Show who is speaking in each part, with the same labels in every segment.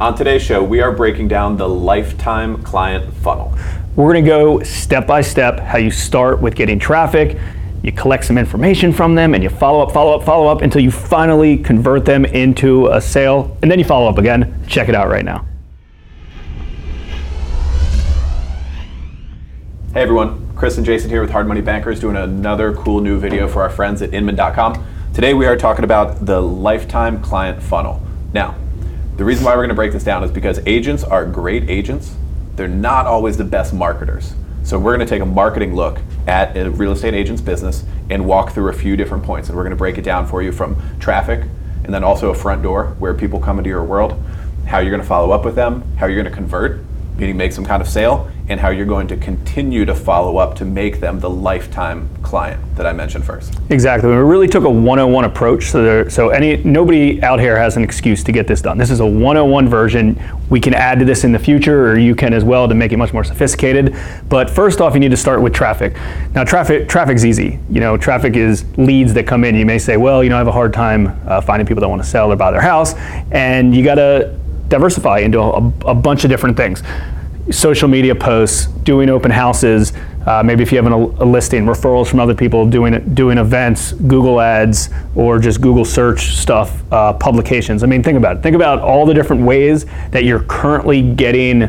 Speaker 1: On today's show, we are breaking down the lifetime client funnel.
Speaker 2: We're going to go step by step how you start with getting traffic, you collect some information from them, and you follow up, follow up, follow up until you finally convert them into a sale, and then you follow up again. Check it out right now.
Speaker 1: Hey everyone, Chris and Jason here with Hard Money Bankers doing another cool new video for our friends at Inman.com. Today we are talking about the lifetime client funnel. Now, the reason why we're going to break this down is because agents are great agents. They're not always the best marketers. So we're going to take a marketing look at a real estate agent's business and walk through a few different points. And we're going to break it down for you from traffic and then also a front door where people come into your world, how you're going to follow up with them, how you're going to convert, meaning make some kind of sale, and how you're going to continue to follow up to make them the lifetime client that I mentioned first.
Speaker 2: Exactly. We really took a 101 approach. So, there, so any nobody out here has an excuse to get this done. This is a 101 version. We can add to this in the future, or you can as well to make it much more sophisticated. But first off, you need to start with traffic. Now, traffic traffic's easy. You know, traffic is leads that come in. You may say, well, you know, I have a hard time uh, finding people that want to sell or buy their house, and you got to diversify into a, a bunch of different things social media posts, doing open houses, uh, maybe if you have an, a listing, referrals from other people, doing doing events, Google ads, or just Google search stuff, uh, publications. I mean, think about it. Think about all the different ways that you're currently getting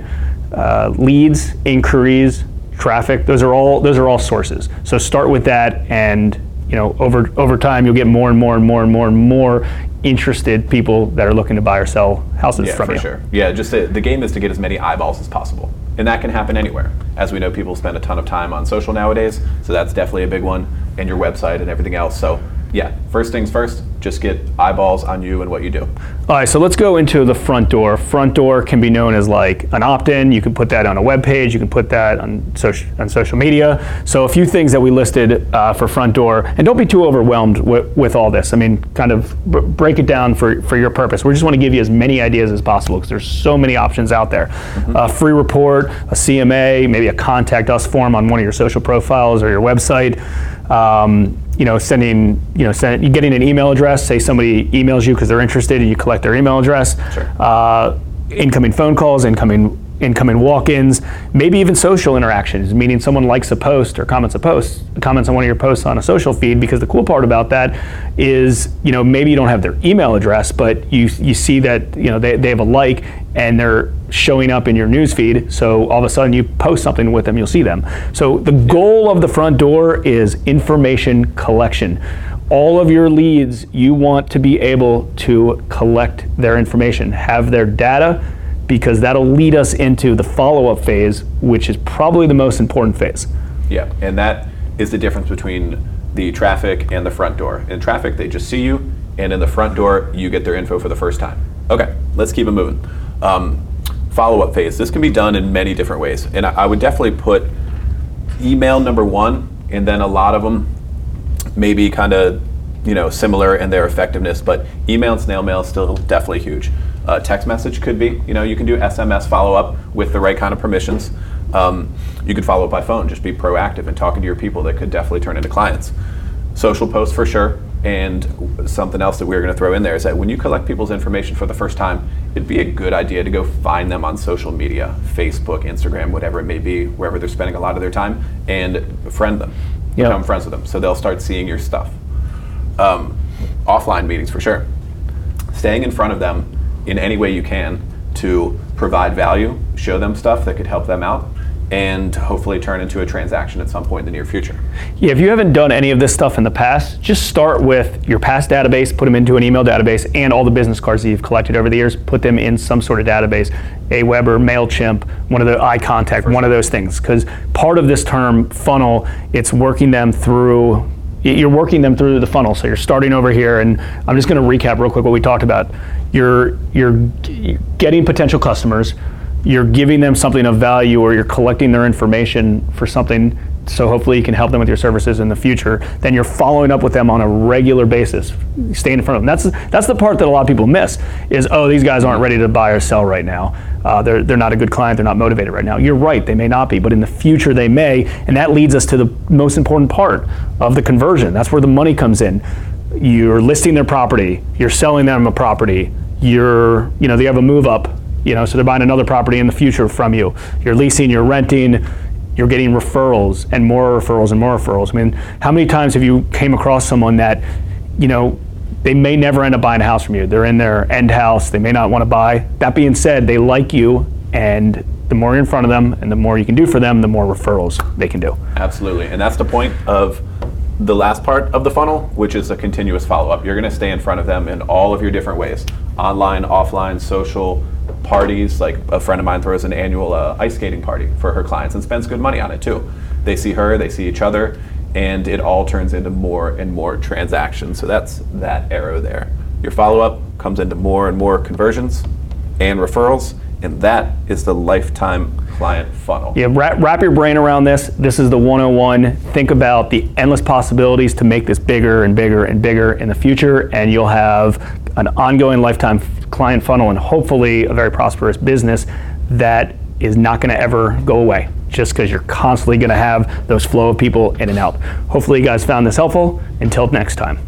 Speaker 2: uh, leads, inquiries, traffic. Those are all those are all sources. So start with that, and you know over over time you'll get more and more and more and more and more interested people that are looking to buy or sell houses
Speaker 1: yeah,
Speaker 2: from
Speaker 1: for
Speaker 2: you.
Speaker 1: sure. Yeah, just the, the game is to get as many eyeballs as possible. And that can happen anywhere. As we know, people spend a ton of time on social nowadays, so that's definitely a big one, and your website and everything else. So yeah, first things first, just get eyeballs on you and what you do.
Speaker 2: All right, so let's go into the front door. Front door can be known as like an opt-in. You can put that on a web page. You can put that on social on social media. So a few things that we listed uh, for front door, and don't be too overwhelmed with, with all this. I mean, kind of b- break it down for for your purpose. We just want to give you as many ideas as possible because there's so many options out there. Mm-hmm. A free report, a CMA, maybe a contact us form on one of your social profiles or your website. Um, you know, sending, you know, send, getting an email address. Say somebody emails you because they're interested, and you collect their email address.
Speaker 1: Sure.
Speaker 2: Uh, incoming phone calls, incoming incoming walk-ins, maybe even social interactions, meaning someone likes a post or comments a post, comments on one of your posts on a social feed. Because the cool part about that is, you know, maybe you don't have their email address, but you you see that you know they, they have a like and they're showing up in your news feed. So all of a sudden you post something with them, you'll see them. So the goal of the front door is information collection all of your leads, you want to be able to collect their information, have their data, because that'll lead us into the follow-up phase, which is probably the most important phase.
Speaker 1: Yeah, and that is the difference between the traffic and the front door. In traffic, they just see you, and in the front door, you get their info for the first time. Okay, let's keep it moving. Um, follow-up phase. This can be done in many different ways, and I, I would definitely put email number one, and then a lot of them maybe kind of you know similar in their effectiveness, but email and snail mail is still definitely huge. Uh, text message could be. You know, you can do SMS follow up with the right kind of permissions. Um, you could follow up by phone, just be proactive and talking to your people that could definitely turn into clients. Social posts for sure. And something else that we're going to throw in there is that when you collect people's information for the first time, it'd be a good idea to go find them on social media Facebook, Instagram, whatever it may be, wherever they're spending a lot of their time, and friend them. Yep. Become friends with them. So they'll start seeing your stuff. Um, offline meetings for sure. Staying in front of them in any way you can to provide value, show them stuff that could help them out, and hopefully turn into a transaction at some point in the near future.
Speaker 2: Yeah, if you haven't done any of this stuff in the past, just start with your past database, put them into an email database, and all the business cards that you've collected over the years, put them in some sort of database, Aweber, MailChimp, one of the iContact, one of those things. Because part of this term funnel, it's working them through you're working them through the funnel. So you're starting over here, and I'm just going to recap real quick what we talked about. You're you're getting potential customers, you're giving them something of value, or you're collecting their information for something. So hopefully you can help them with your services in the future. Then you're following up with them on a regular basis, staying in front of them. That's that's the part that a lot of people miss. Is oh these guys aren't ready to buy or sell right now. Uh, they're they're not a good client. They're not motivated right now. You're right. They may not be, but in the future they may. And that leads us to the most important part of the conversion. That's where the money comes in. You're listing their property. You're selling them a property you're, you know, they have a move up You know, so they're buying another property in the future from you. You're leasing, you're renting, you're getting referrals and more referrals and more referrals. I mean, how many times have you came across someone that, you know, they may never end up buying a house from you. They're in their end house. They may not want to buy. That being said, they like you, and the more you're in front of them and the more you can do for them, the more referrals they can do.
Speaker 1: Absolutely. And that's the point of the last part of the funnel, which is a continuous follow up. You're going to stay in front of them in all of your different ways online, offline, social, parties. Like a friend of mine throws an annual uh, ice skating party for her clients and spends good money on it too. They see her, they see each other, and it all turns into more and more transactions. So that's that arrow there. Your follow up comes into more and more conversions and referrals, and that is the lifetime client funnel.
Speaker 2: Yeah, wrap, wrap your brain around this. This is the 101. Think about the endless possibilities to make this bigger and bigger and bigger in the future, and you'll have an ongoing lifetime client funnel and hopefully a very prosperous business that is not going to ever go away just because you're constantly going to have those flow of people in and out. Hopefully, you guys found this helpful. Until next time.